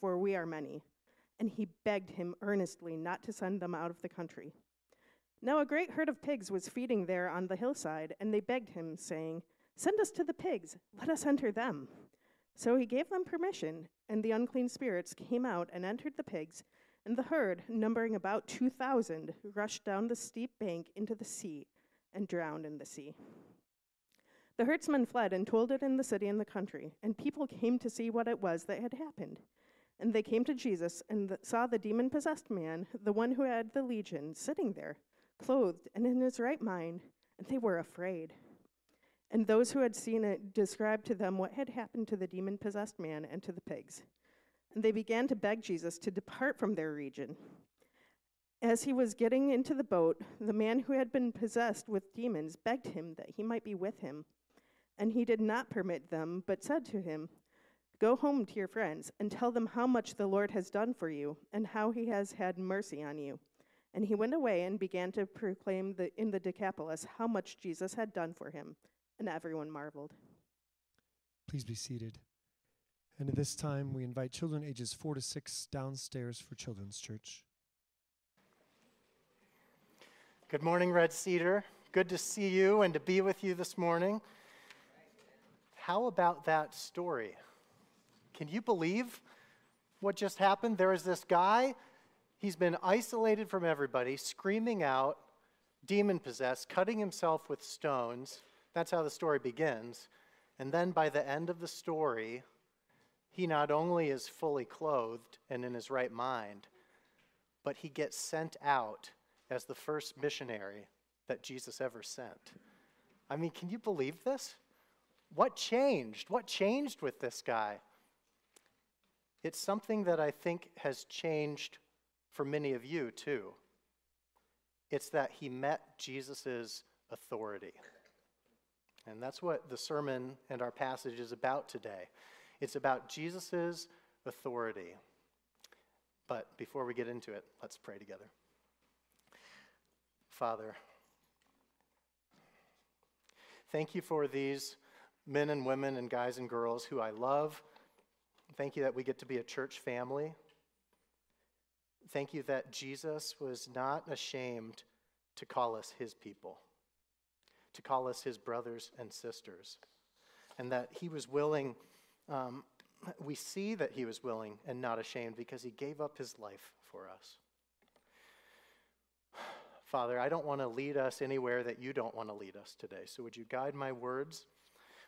for we are many. And he begged him earnestly not to send them out of the country. Now a great herd of pigs was feeding there on the hillside, and they begged him, saying, Send us to the pigs, let us enter them. So he gave them permission, and the unclean spirits came out and entered the pigs, and the herd, numbering about 2,000, rushed down the steep bank into the sea and drowned in the sea. The herdsmen fled and told it in the city and the country, and people came to see what it was that had happened. And they came to Jesus and th- saw the demon possessed man, the one who had the legion, sitting there clothed and in his right mind, and they were afraid. And those who had seen it described to them what had happened to the demon possessed man and to the pigs. And they began to beg Jesus to depart from their region. As he was getting into the boat, the man who had been possessed with demons begged him that he might be with him. And he did not permit them, but said to him, Go home to your friends and tell them how much the Lord has done for you and how he has had mercy on you. And he went away and began to proclaim the, in the Decapolis how much Jesus had done for him, and everyone marveled. Please be seated. And at this time, we invite children ages four to six downstairs for Children's Church. Good morning, Red Cedar. Good to see you and to be with you this morning. How about that story? Can you believe what just happened? There is this guy He's been isolated from everybody, screaming out, demon possessed, cutting himself with stones. That's how the story begins. And then by the end of the story, he not only is fully clothed and in his right mind, but he gets sent out as the first missionary that Jesus ever sent. I mean, can you believe this? What changed? What changed with this guy? It's something that I think has changed for many of you too. It's that he met Jesus' authority. And that's what the sermon and our passage is about today. It's about Jesus' authority. But before we get into it, let's pray together. Father, thank you for these men and women and guys and girls who I love. Thank you that we get to be a church family Thank you that Jesus was not ashamed to call us his people, to call us his brothers and sisters, and that he was willing. Um, we see that he was willing and not ashamed because he gave up his life for us. Father, I don't want to lead us anywhere that you don't want to lead us today. So would you guide my words?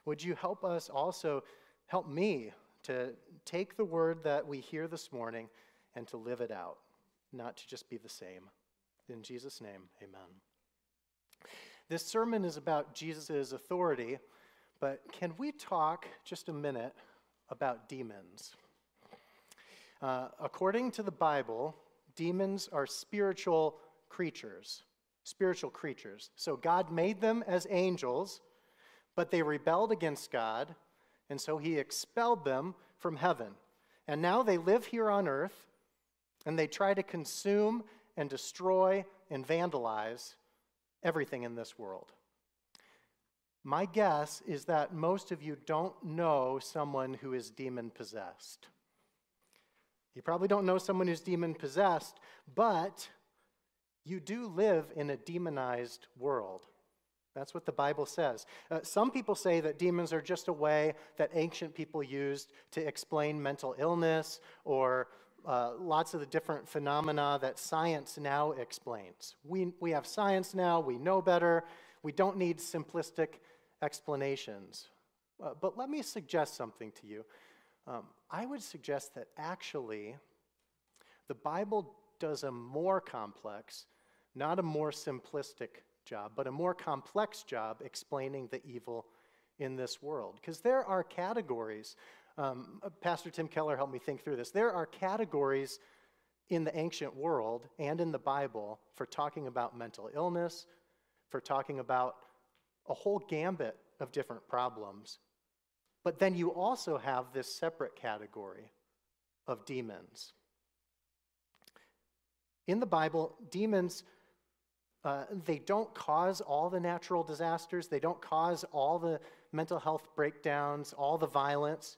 Would you help us also, help me to take the word that we hear this morning and to live it out? not to just be the same. In Jesus' name, amen. This sermon is about Jesus' authority, but can we talk just a minute about demons? Uh, according to the Bible, demons are spiritual creatures. Spiritual creatures. So God made them as angels, but they rebelled against God, and so he expelled them from heaven. And now they live here on earth and they try to consume and destroy and vandalize everything in this world. My guess is that most of you don't know someone who is demon possessed. You probably don't know someone who's demon possessed, but you do live in a demonized world. That's what the Bible says. Uh, some people say that demons are just a way that ancient people used to explain mental illness or uh, lots of the different phenomena that science now explains. We, we have science now, we know better, we don't need simplistic explanations. Uh, but let me suggest something to you. Um, I would suggest that actually the Bible does a more complex, not a more simplistic job, but a more complex job explaining the evil in this world. Because there are categories. Um, Pastor Tim Keller helped me think through this. There are categories in the ancient world and in the Bible for talking about mental illness, for talking about a whole gambit of different problems. But then you also have this separate category of demons. In the Bible, demons, uh, they don't cause all the natural disasters, they don't cause all the mental health breakdowns, all the violence.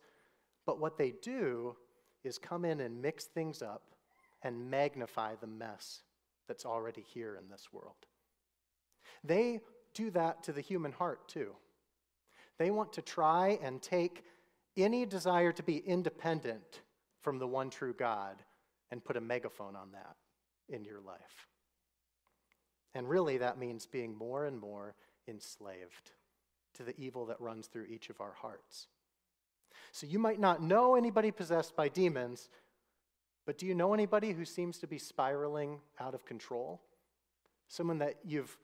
But what they do is come in and mix things up and magnify the mess that's already here in this world. They do that to the human heart, too. They want to try and take any desire to be independent from the one true God and put a megaphone on that in your life. And really, that means being more and more enslaved to the evil that runs through each of our hearts. So you might not know anybody possessed by demons, but do you know anybody who seems to be spiraling out of control? Someone that you've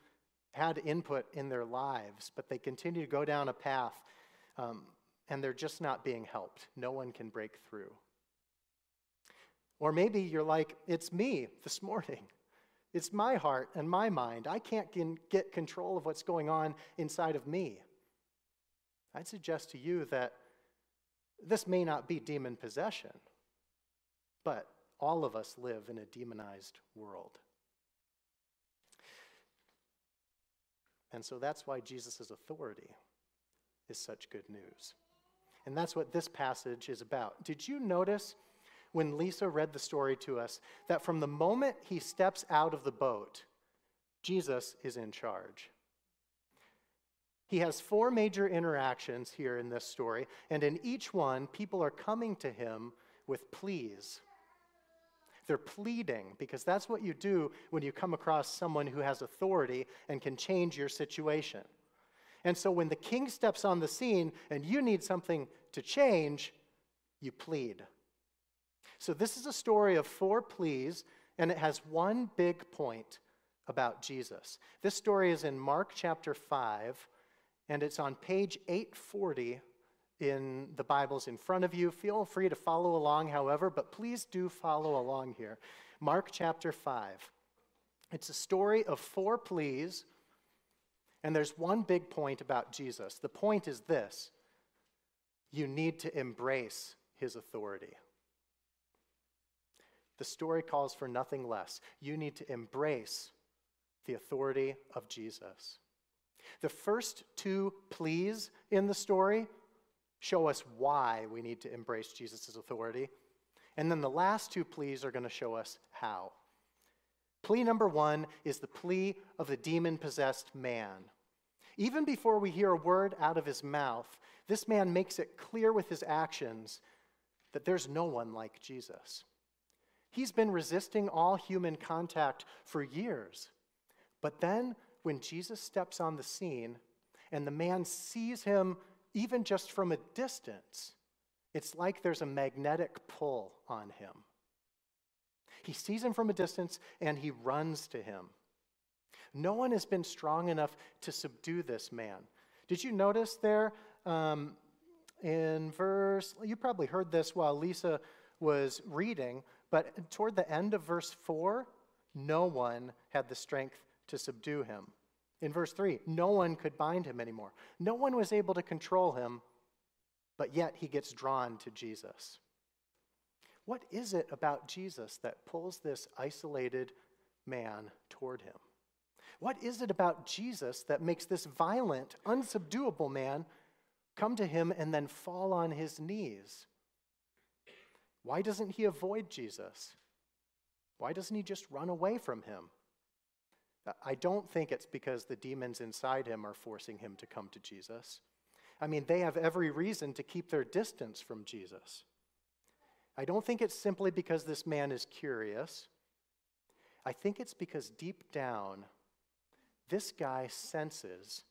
had input in their lives, but they continue to go down a path um, and they're just not being helped. No one can break through. Or maybe you're like, it's me this morning. It's my heart and my mind. I can't get control of what's going on inside of me. I'd suggest to you that this may not be demon possession, but all of us live in a demonized world. And so that's why Jesus' authority is such good news. And that's what this passage is about. Did you notice when Lisa read the story to us that from the moment he steps out of the boat, Jesus is in charge? He has four major interactions here in this story, and in each one, people are coming to him with pleas. They're pleading because that's what you do when you come across someone who has authority and can change your situation. And so when the king steps on the scene and you need something to change, you plead. So this is a story of four pleas, and it has one big point about Jesus. This story is in Mark chapter 5, and it's on page 840 in the Bibles in front of you. Feel free to follow along, however, but please do follow along here. Mark chapter 5. It's a story of four pleas, and there's one big point about Jesus. The point is this you need to embrace his authority. The story calls for nothing less. You need to embrace the authority of Jesus. The first two pleas in the story show us why we need to embrace Jesus' authority. And then the last two pleas are going to show us how. Plea number one is the plea of the demon possessed man. Even before we hear a word out of his mouth, this man makes it clear with his actions that there's no one like Jesus. He's been resisting all human contact for years. But then, when Jesus steps on the scene and the man sees him even just from a distance, it's like there's a magnetic pull on him. He sees him from a distance and he runs to him. No one has been strong enough to subdue this man. Did you notice there um, in verse, you probably heard this while Lisa was reading, but toward the end of verse 4, no one had the strength to subdue him. In verse 3, no one could bind him anymore. No one was able to control him, but yet he gets drawn to Jesus. What is it about Jesus that pulls this isolated man toward him? What is it about Jesus that makes this violent, unsubduable man come to him and then fall on his knees? Why doesn't he avoid Jesus? Why doesn't he just run away from him? I don't think it's because the demons inside him are forcing him to come to Jesus. I mean, they have every reason to keep their distance from Jesus. I don't think it's simply because this man is curious. I think it's because deep down, this guy senses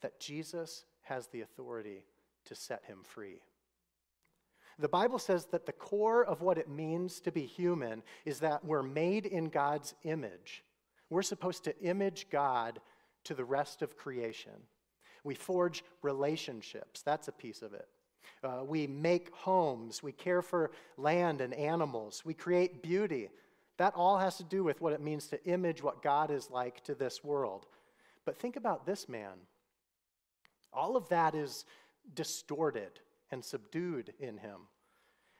that Jesus has the authority to set him free. The Bible says that the core of what it means to be human is that we're made in God's image. We're supposed to image God to the rest of creation. We forge relationships, that's a piece of it. Uh, we make homes, we care for land and animals, we create beauty. That all has to do with what it means to image what God is like to this world. But think about this man. All of that is distorted and subdued in him.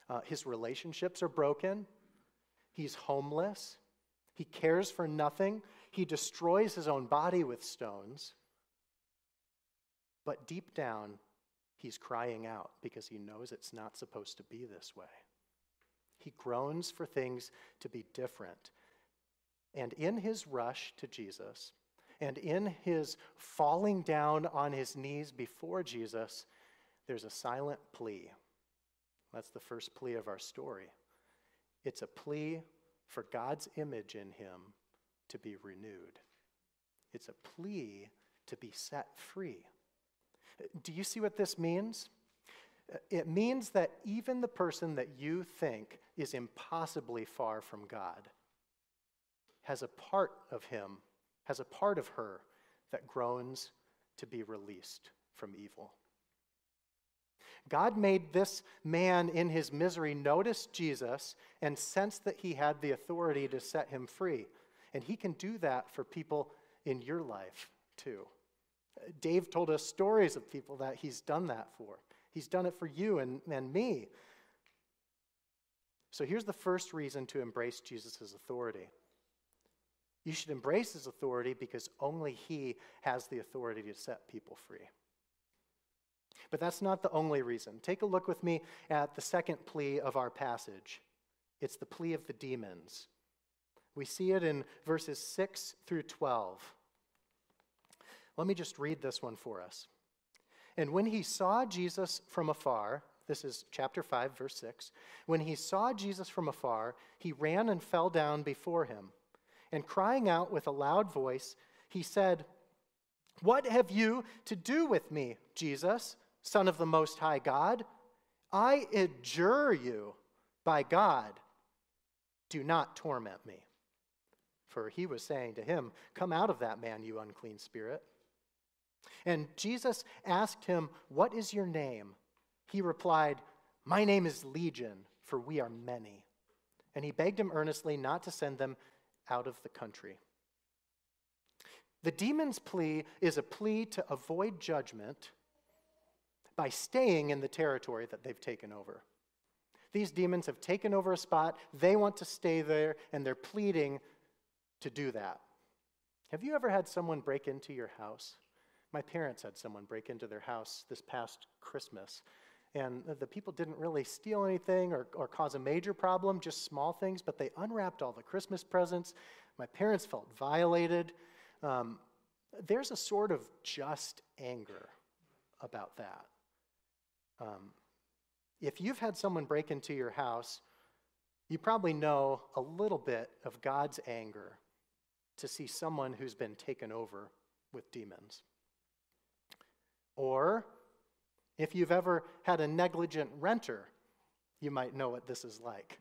Uh, his relationships are broken. He's homeless. He cares for nothing. He destroys his own body with stones. But deep down, he's crying out because he knows it's not supposed to be this way. He groans for things to be different. And in his rush to Jesus, and in his falling down on his knees before Jesus, there's a silent plea. That's the first plea of our story. It's a plea for God's image in him to be renewed. It's a plea to be set free. Do you see what this means? It means that even the person that you think is impossibly far from God has a part of him, has a part of her that groans to be released from evil. God made this man in his misery notice Jesus and sense that he had the authority to set him free. And he can do that for people in your life too. Dave told us stories of people that he's done that for. He's done it for you and, and me. So here's the first reason to embrace Jesus' authority. You should embrace his authority because only he has the authority to set people free. But that's not the only reason. Take a look with me at the second plea of our passage. It's the plea of the demons. We see it in verses 6 through 12. Let me just read this one for us. And when he saw Jesus from afar, this is chapter 5, verse 6. When he saw Jesus from afar, he ran and fell down before him. And crying out with a loud voice, he said, What have you to do with me, Jesus, Son of the Most High God? I adjure you by God, do not torment me. For he was saying to him, Come out of that man, you unclean spirit. And Jesus asked him, What is your name? He replied, My name is Legion, for we are many. And he begged him earnestly not to send them out of the country. The demon's plea is a plea to avoid judgment by staying in the territory that they've taken over. These demons have taken over a spot, they want to stay there, and they're pleading to do that. Have you ever had someone break into your house? My parents had someone break into their house this past Christmas. And the people didn't really steal anything or, or cause a major problem, just small things, but they unwrapped all the Christmas presents. My parents felt violated. Um, there's a sort of just anger about that. Um, if you've had someone break into your house, you probably know a little bit of God's anger to see someone who's been taken over with demons. Or if you've ever had a negligent renter, you might know what this is like.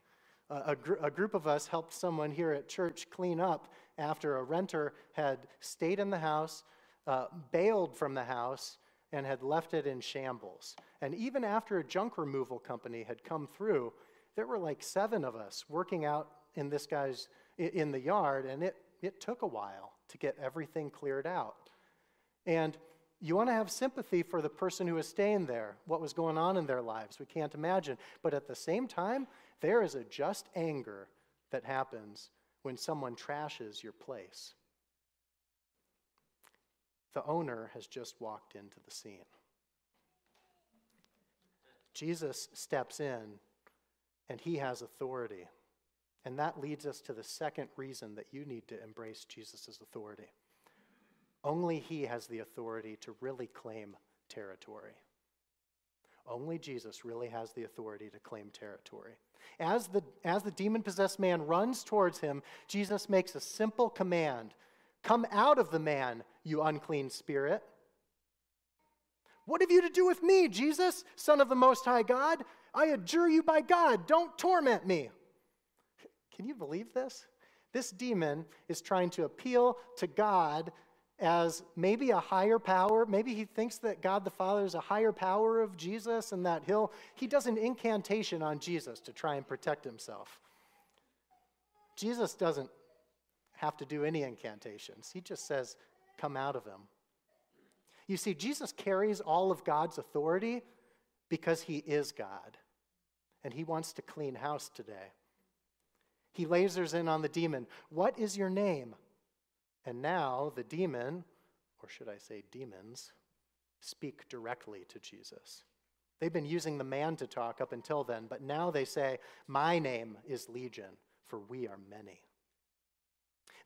A, gr- a, group of us helped someone here at church clean up after a renter had stayed in the house, uh, bailed from the house, and had left it in shambles. And even after a junk removal company had come through, there were like seven of us working out in this guy's in the yard, and it, it took a while to get everything cleared out. And you want to have sympathy for the person who is staying there, what was going on in their lives. We can't imagine. But at the same time, there is a just anger that happens when someone trashes your place the owner has just walked into the scene. Jesus steps in and he has authority. And that leads us to the second reason that you need to embrace Jesus' authority. Only he has the authority to really claim territory. Only Jesus really has the authority to claim territory. As the, as the demon possessed man runs towards him, Jesus makes a simple command Come out of the man, you unclean spirit. What have you to do with me, Jesus, Son of the Most High God? I adjure you by God, don't torment me. Can you believe this? This demon is trying to appeal to God as maybe a higher power. Maybe he thinks that God the Father is a higher power of Jesus and that he'll, he does an incantation on Jesus to try and protect himself. Jesus doesn't have to do any incantations, he just says, Come out of him. You see, Jesus carries all of God's authority because he is God, and he wants to clean house today. He lasers in on the demon. What is your name? And now the demon, or should I say demons, speak directly to Jesus. They've been using the man to talk up until then, but now they say, My name is Legion, for we are many.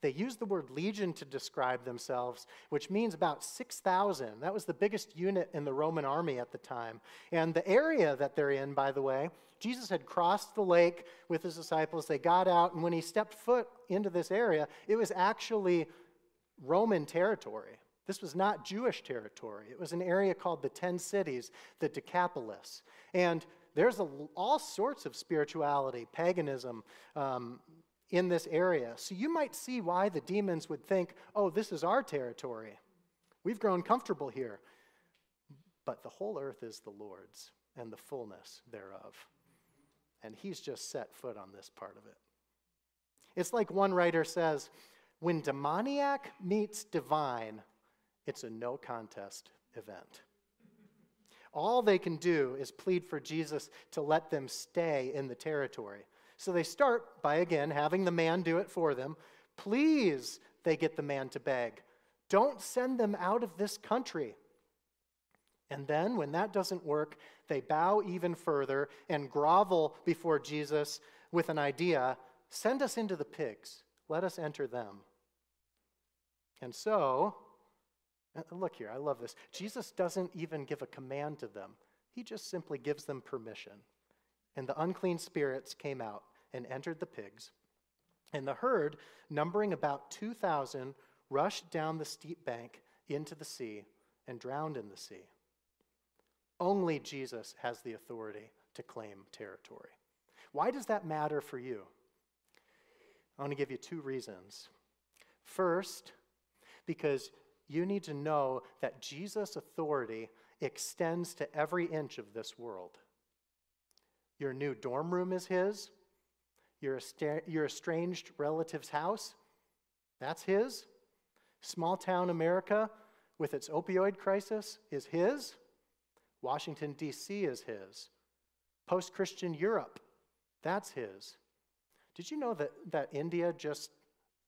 They use the word legion to describe themselves, which means about 6,000. That was the biggest unit in the Roman army at the time. And the area that they're in, by the way, Jesus had crossed the lake with his disciples. They got out, and when he stepped foot into this area, it was actually Roman territory. This was not Jewish territory. It was an area called the Ten Cities, the Decapolis. And there's a, all sorts of spirituality, paganism, um, in this area. So you might see why the demons would think, oh, this is our territory. We've grown comfortable here. But the whole earth is the Lord's and the fullness thereof. And he's just set foot on this part of it. It's like one writer says when demoniac meets divine, it's a no contest event. All they can do is plead for Jesus to let them stay in the territory. So they start by, again, having the man do it for them. Please, they get the man to beg. Don't send them out of this country. And then, when that doesn't work, they bow even further and grovel before Jesus with an idea send us into the pigs, let us enter them. And so, uh, look here, I love this. Jesus doesn't even give a command to them, he just simply gives them permission. And the unclean spirits came out and entered the pigs. And the herd, numbering about 2,000, rushed down the steep bank into the sea and drowned in the sea. Only Jesus has the authority to claim territory. Why does that matter for you? I want to give you two reasons. First, because you need to know that Jesus' authority extends to every inch of this world. Your new dorm room is His, your, your estranged relative's house, that's his. Small town America with its opioid crisis is his. Washington, D.C. is his. Post Christian Europe, that's his. Did you know that, that India just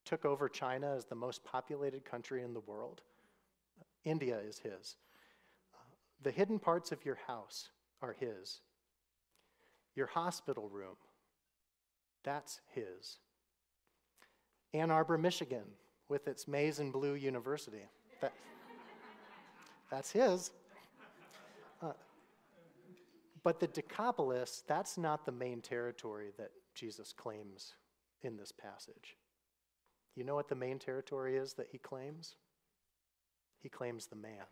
took over China as the most populated country in the world? India is his. the hidden parts of your house are his. Your hospital room, that's his. Ann Arbor, Michigan, with its maize and blue university. That, that's his. Uh, but the Decapolis, that's not the main territory that Jesus claims in this passage. You know what the main territory is that he claims? He claims the man.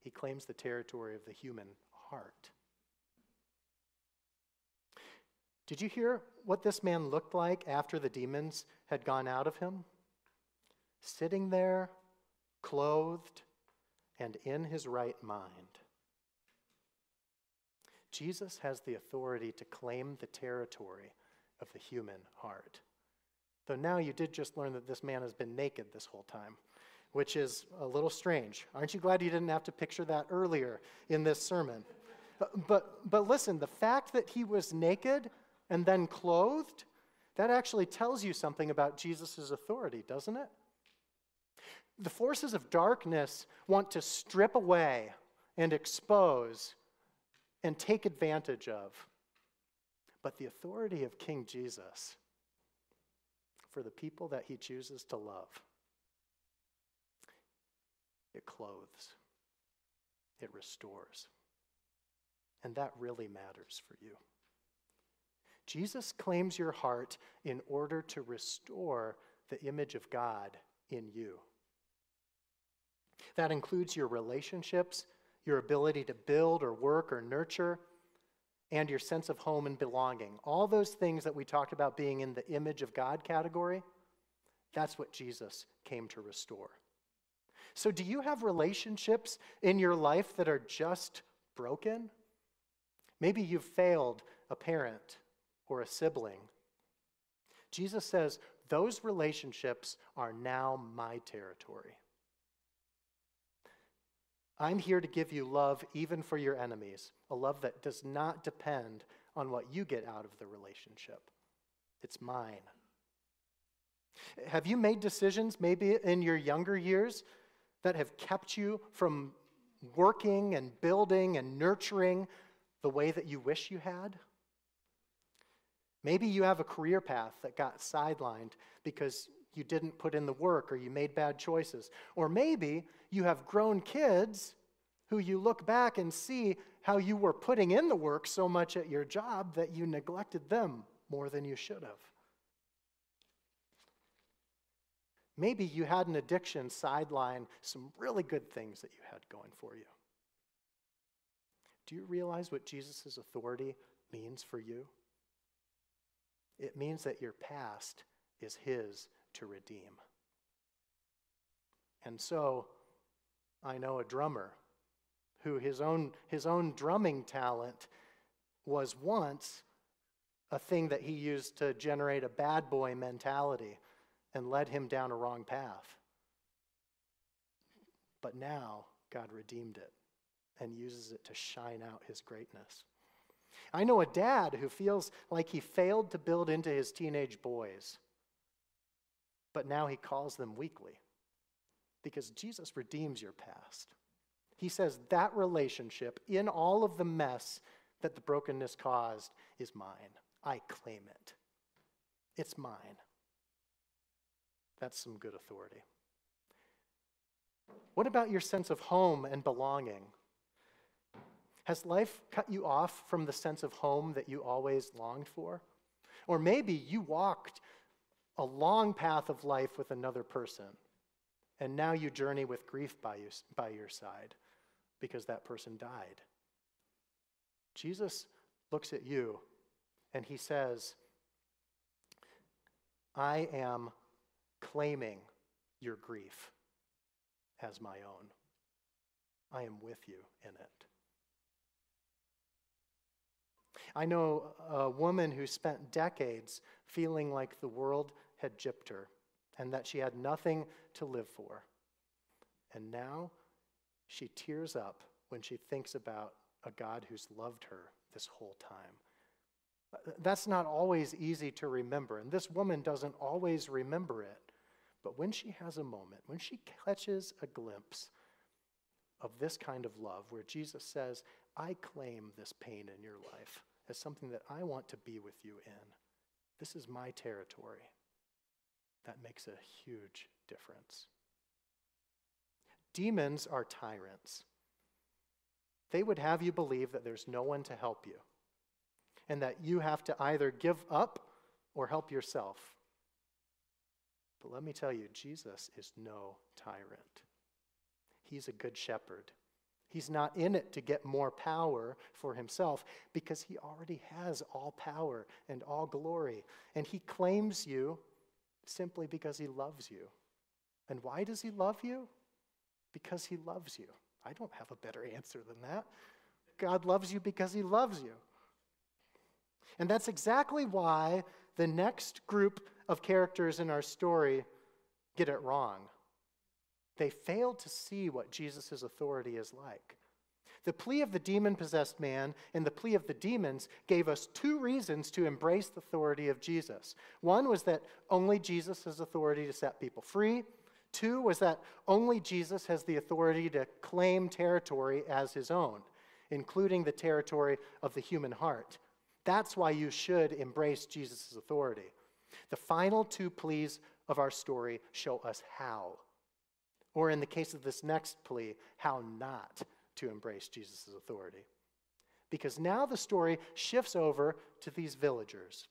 He claims the territory of the human heart. Did you hear what this man looked like after the demons had gone out of him? Sitting there, clothed, and in his right mind. Jesus has the authority to claim the territory of the human heart. Though now you did just learn that this man has been naked this whole time, which is a little strange. Aren't you glad you didn't have to picture that earlier in this sermon? But, but, but listen, the fact that he was naked and then clothed, that actually tells you something about Jesus' authority, doesn't it? The forces of darkness want to strip away and expose and take advantage of. But the authority of King Jesus for the people that he chooses to love, it clothes, it restores, and that really matters for you. Jesus claims your heart in order to restore the image of God in you. That includes your relationships, your ability to build or work or nurture, and your sense of home and belonging. All those things that we talked about being in the image of God category, that's what Jesus came to restore. So, do you have relationships in your life that are just broken? Maybe you've failed a parent or a sibling. Jesus says, Those relationships are now my territory. I'm here to give you love even for your enemies, a love that does not depend on what you get out of the relationship. It's mine. Have you made decisions, maybe in your younger years, that have kept you from working and building and nurturing the way that you wish you had? Maybe you have a career path that got sidelined because you didn't put in the work or you made bad choices. Or maybe you have grown kids who you look back and see how you were putting in the work so much at your job that you neglected them more than you should have. Maybe you had an addiction sideline some really good things that you had going for you. Do you realize what Jesus' authority means for you? It means that your past is His to redeem. And so, I know a drummer who his own, his own drumming talent was once a thing that he used to generate a bad boy mentality and led him down a wrong path. But now, God redeemed it and uses it to shine out his greatness. I know a dad who feels like he failed to build into his teenage boys, but now he calls them weekly because Jesus redeems your past. He says that relationship, in all of the mess that the brokenness caused, is mine. I claim it. It's mine. That's some good authority. What about your sense of home and belonging? Has life cut you off from the sense of home that you always longed for? Or maybe you walked a long path of life with another person, and now you journey with grief by, you, by your side because that person died. Jesus looks at you and he says, I am claiming your grief as my own. I am with you in it. I know a woman who spent decades feeling like the world had gypped her and that she had nothing to live for. And now she tears up when she thinks about a God who's loved her this whole time. That's not always easy to remember, and this woman doesn't always remember it. But when she has a moment, when she catches a glimpse of this kind of love, where Jesus says, I claim this pain in your life, as something that I want to be with you in. This is my territory. That makes a huge difference. Demons are tyrants. They would have you believe that there's no one to help you and that you have to either give up or help yourself. But let me tell you, Jesus is no tyrant. He's a good shepherd. He's not in it to get more power for himself because he already has all power and all glory. And he claims you simply because he loves you. And why does he love you? Because he loves you. I don't have a better answer than that. God loves you because he loves you. And that's exactly why the next group of characters in our story get it wrong. They failed to see what Jesus' authority is like. The plea of the demon possessed man and the plea of the demons gave us two reasons to embrace the authority of Jesus. One was that only Jesus has authority to set people free. Two was that only Jesus has the authority to claim territory as his own, including the territory of the human heart. That's why you should embrace Jesus' authority. The final two pleas of our story show us how. Or in the case of this next plea, how not to embrace Jesus' authority. because now the story shifts over to these villagers.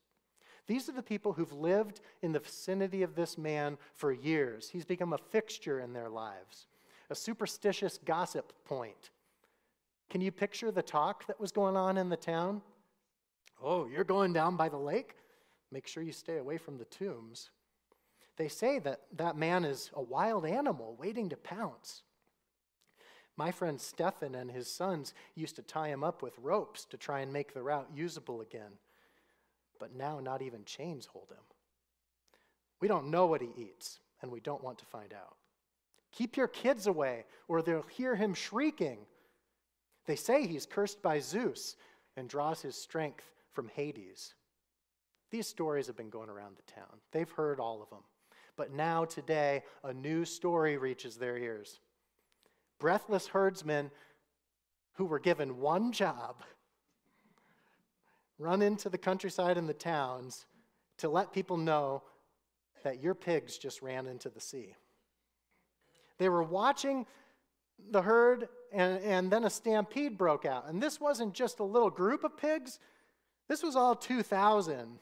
These are the people who've lived in the vicinity of this man for years. He's become a fixture in their lives, a superstitious gossip point. Can you picture the talk that was going on in the town? Oh, you're going down by the lake? Make sure you stay away from the tombs. They say that that man is a wild animal waiting to pounce. My friend Stephan and his sons used to tie him up with ropes to try and make the route usable again. But now, not even chains hold him. We don't know what he eats, and we don't want to find out. Keep your kids away, or they'll hear him shrieking. They say he's cursed by Zeus and draws his strength from Hades. These stories have been going around the town. They've heard all of them. But now, today, a new story reaches their ears breathless herdsmen who were given one job run into the countryside and the towns to let people know that your pigs just ran into the sea. They were watching the herd, and, and then a stampede broke out. And this wasn't just a little group of pigs, this was all 2,000.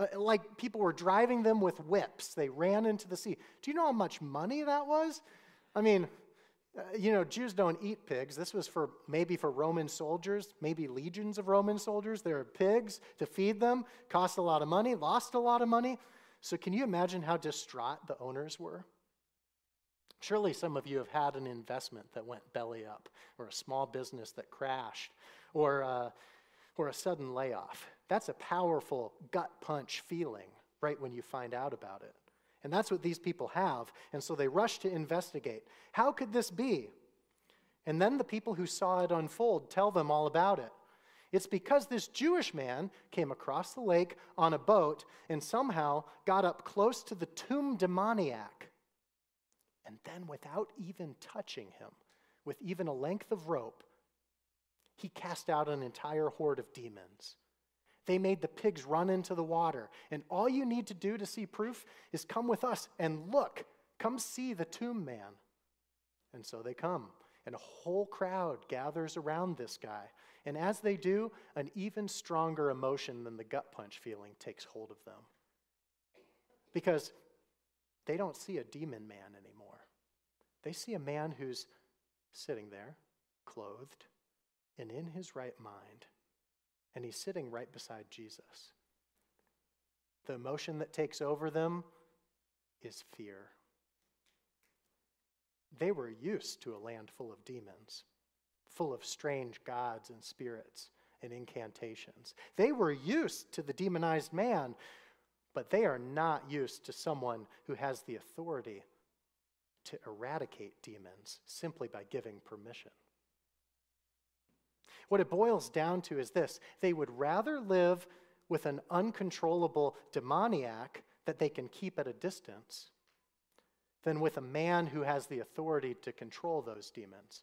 Uh, like people were driving them with whips. They ran into the sea. Do you know how much money that was? I mean, uh, you know, Jews don't eat pigs. This was for maybe for Roman soldiers, maybe legions of Roman soldiers. There are pigs to feed them, cost a lot of money, lost a lot of money. So, can you imagine how distraught the owners were? Surely some of you have had an investment that went belly up, or a small business that crashed, or, uh, or a sudden layoff. That's a powerful gut punch feeling right when you find out about it. And that's what these people have. And so they rush to investigate. How could this be? And then the people who saw it unfold tell them all about it. It's because this Jewish man came across the lake on a boat and somehow got up close to the tomb demoniac. And then, without even touching him, with even a length of rope, he cast out an entire horde of demons. They made the pigs run into the water. And all you need to do to see proof is come with us and look. Come see the tomb man. And so they come. And a whole crowd gathers around this guy. And as they do, an even stronger emotion than the gut punch feeling takes hold of them. Because they don't see a demon man anymore. They see a man who's sitting there, clothed, and in his right mind and he's sitting right beside Jesus. The emotion that takes over them is fear. They were used to a land full of demons, full of strange gods and spirits and incantations. They were used to the demonized man, but they are not used to someone who has the authority to eradicate demons simply by giving permission. What it boils down to is this they would rather live with an uncontrollable demoniac that they can keep at a distance than with a man who has the authority to control those demons.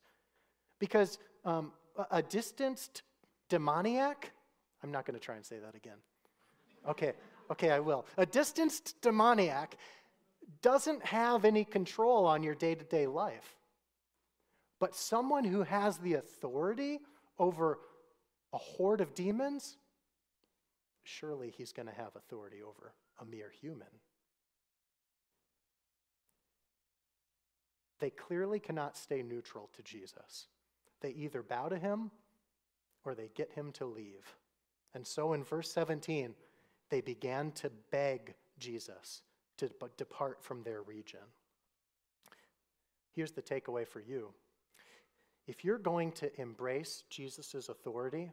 Because um, a, distanced demoniac, I'm not going to try and say that again. Okay, okay, I will. A distanced demoniac doesn't have any control on your day to day life. But someone who has the authority over a horde of demons, surely he's going to have authority over a mere human. They clearly cannot stay neutral to Jesus. They either bow to him or they get him to leave. And so in verse 17, they began to beg Jesus to depart from their region. Here's the takeaway for you if you're going to embrace Jesus' authority,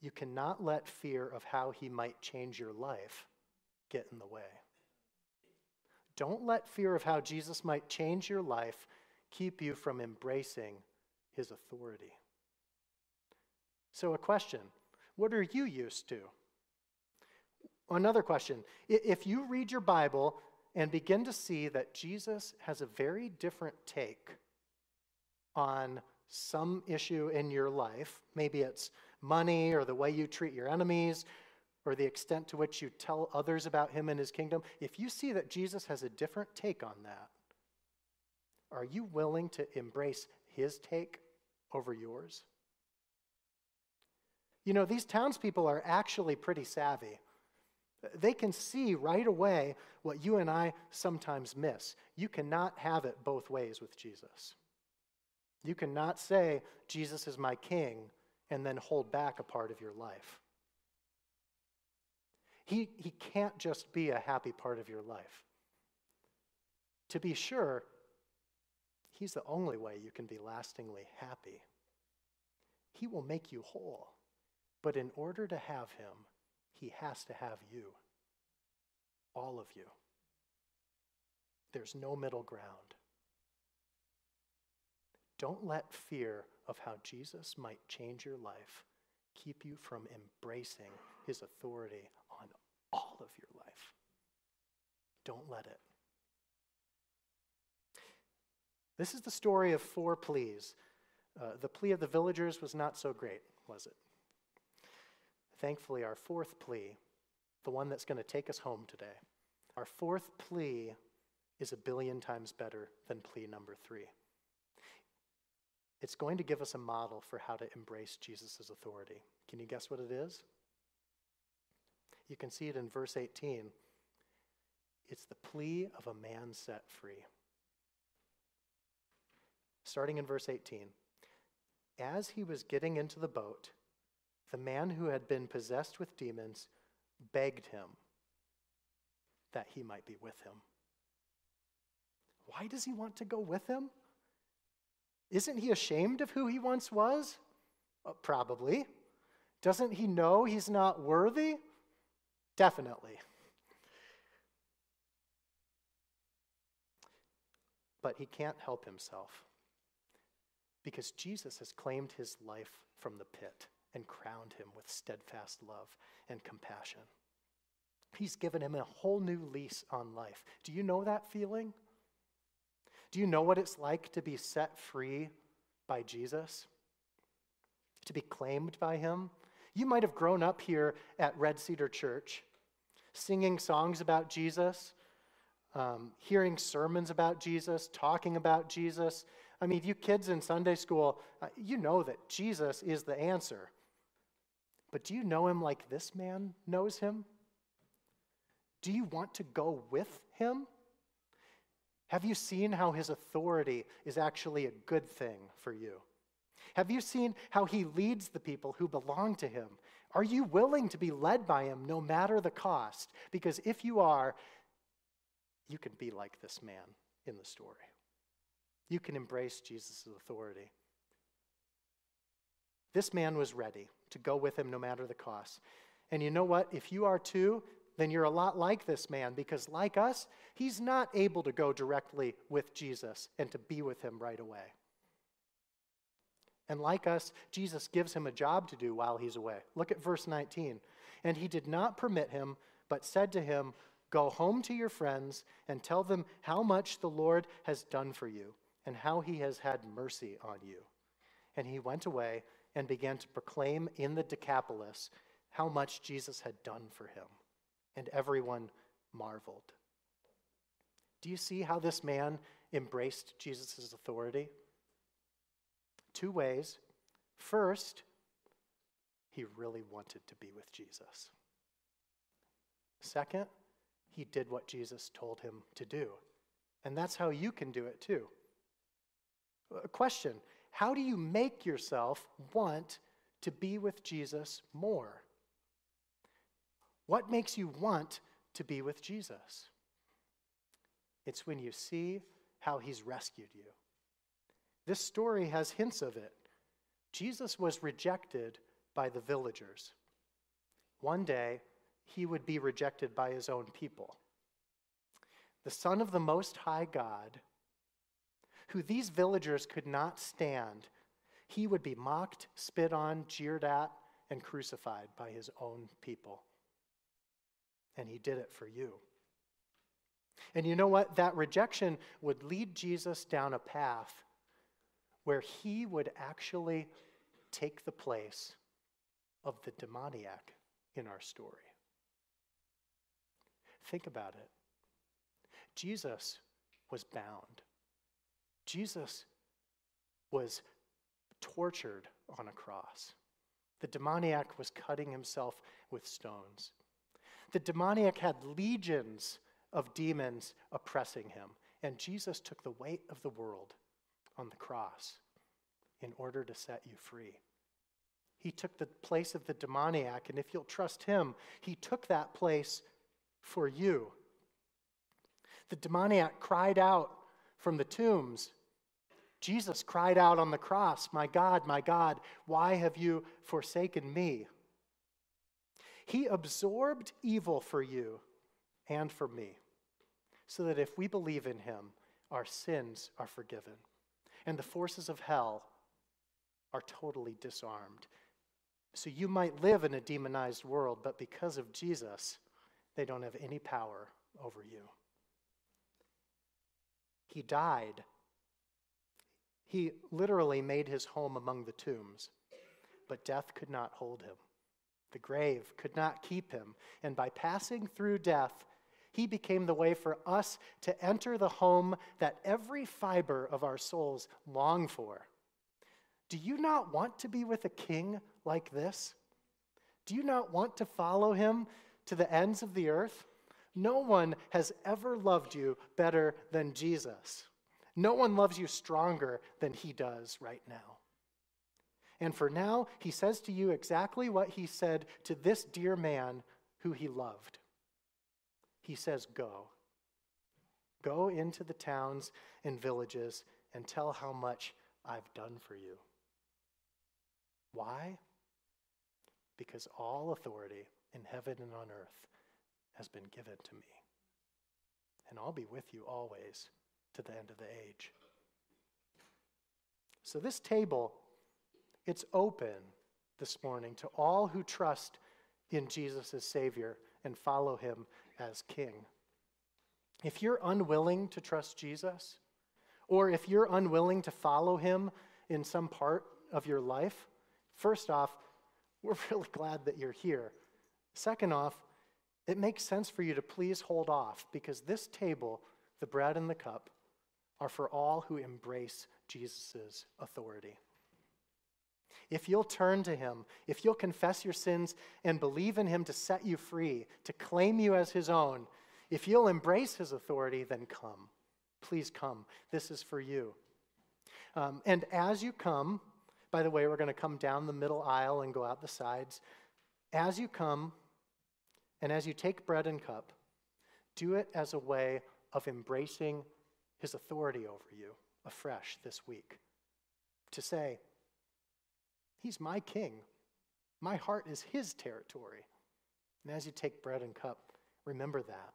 you cannot let fear of how he might change your life get in the way. Don't let fear of how Jesus might change your life keep you from embracing his authority. So, a question What are you used to? Another question If you read your Bible and begin to see that Jesus has a very different take on some issue in your life, maybe it's money or the way you treat your enemies or the extent to which you tell others about him and his kingdom, if you see that Jesus has a different take on that, are you willing to embrace his take over yours? You know, these townspeople are actually pretty savvy. They can see right away what you and I sometimes miss. You cannot have it both ways with Jesus. You cannot say, Jesus is my king, and then hold back a part of your life. He, he can't just be a happy part of your life. To be sure, he's the only way you can be lastingly happy. He will make you whole. But in order to have him, he has to have you. All of you. There's no middle ground. Don't let fear of how Jesus might change your life keep you from embracing his authority on all of your life. Don't let it. This is the story of four pleas. Uh, the plea of the villagers was not so great, was it? Thankfully, our fourth plea, the one that's going to take us home today, our fourth plea is a billion times better than plea number three. It's going to give us a model for how to embrace Jesus' authority. Can you guess what it is? You can see it in verse 18. It's the plea of a man set free. Starting in verse 18. As he was getting into the boat, the man who had been possessed with demons begged him that he might be with him. Why does he want to go with him? Isn't he ashamed of who he once was? Uh, probably. Doesn't he know he's not worthy? Definitely. But he can't help himself because Jesus has claimed his life from the pit and crowned him with steadfast love and compassion. He's given him a whole new lease on life. Do you know that feeling? Do you know what it's like to be set free by Jesus? To be claimed by him? You might have grown up here at Red Cedar Church, singing songs about Jesus, um, hearing sermons about Jesus, talking about Jesus. I mean, you kids in Sunday school, uh, you know that Jesus is the answer. But do you know him like this man knows him? Do you want to go with him? Have you seen how his authority is actually a good thing for you? Have you seen how he leads the people who belong to him? Are you willing to be led by him no matter the cost? Because if you are, you can be like this man in the story. You can embrace Jesus' authority. This man was ready to go with him no matter the cost. And you know what? If you are too, then you're a lot like this man because, like us, he's not able to go directly with Jesus and to be with him right away. And like us, Jesus gives him a job to do while he's away. Look at verse 19. And he did not permit him, but said to him, Go home to your friends and tell them how much the Lord has done for you and how he has had mercy on you. And he went away and began to proclaim in the Decapolis how much Jesus had done for him. And everyone marveled. Do you see how this man embraced Jesus' authority? Two ways. First, he really wanted to be with Jesus. Second, he did what Jesus told him to do. And that's how you can do it too. A question how do you make yourself want to be with Jesus more? What makes you want to be with Jesus? It's when you see how he's rescued you. This story has hints of it. Jesus was rejected by the villagers. One day, he would be rejected by his own people. The Son of the Most High God who these villagers could not stand, he would be mocked, spit on, jeered at, and crucified by his own people. And he did it for you. And you know what? That rejection would lead Jesus down a path where he would actually take the place of the demoniac in our story. Think about it. Jesus was bound. Jesus was tortured on a cross. The demoniac was cutting himself with stones. The demoniac had legions of demons oppressing him, and Jesus took the weight of the world on the cross in order to set you free. He took the place of the demoniac, and if you'll trust him, he took that place for you. The demoniac cried out from the tombs. Jesus cried out on the cross, My God, my God, why have you forsaken me? He absorbed evil for you and for me, so that if we believe in him, our sins are forgiven, and the forces of hell are totally disarmed. So you might live in a demonized world, but because of Jesus, they don't have any power over you. He died. He literally made his home among the tombs, but death could not hold him. The grave could not keep him. And by passing through death, he became the way for us to enter the home that every fiber of our souls long for. Do you not want to be with a king like this? Do you not want to follow him to the ends of the earth? No one has ever loved you better than Jesus. No one loves you stronger than he does right now. And for now, he says to you exactly what he said to this dear man who he loved. He says, Go. Go into the towns and villages and tell how much I've done for you. Why? Because all authority in heaven and on earth has been given to me. And I'll be with you always to the end of the age. So, this table, it's open this morning to all who trust in Jesus as Savior and follow Him as King. If you're unwilling to trust Jesus, or if you're unwilling to follow Him in some part of your life, first off, we're really glad that you're here. Second off, it makes sense for you to please hold off because this table, the bread and the cup, are for all who embrace Jesus' authority. If you'll turn to him, if you'll confess your sins and believe in him to set you free, to claim you as his own, if you'll embrace his authority, then come. Please come. This is for you. Um, and as you come, by the way, we're going to come down the middle aisle and go out the sides. As you come, and as you take bread and cup, do it as a way of embracing his authority over you afresh this week. To say, He's my king. My heart is his territory. And as you take bread and cup, remember that.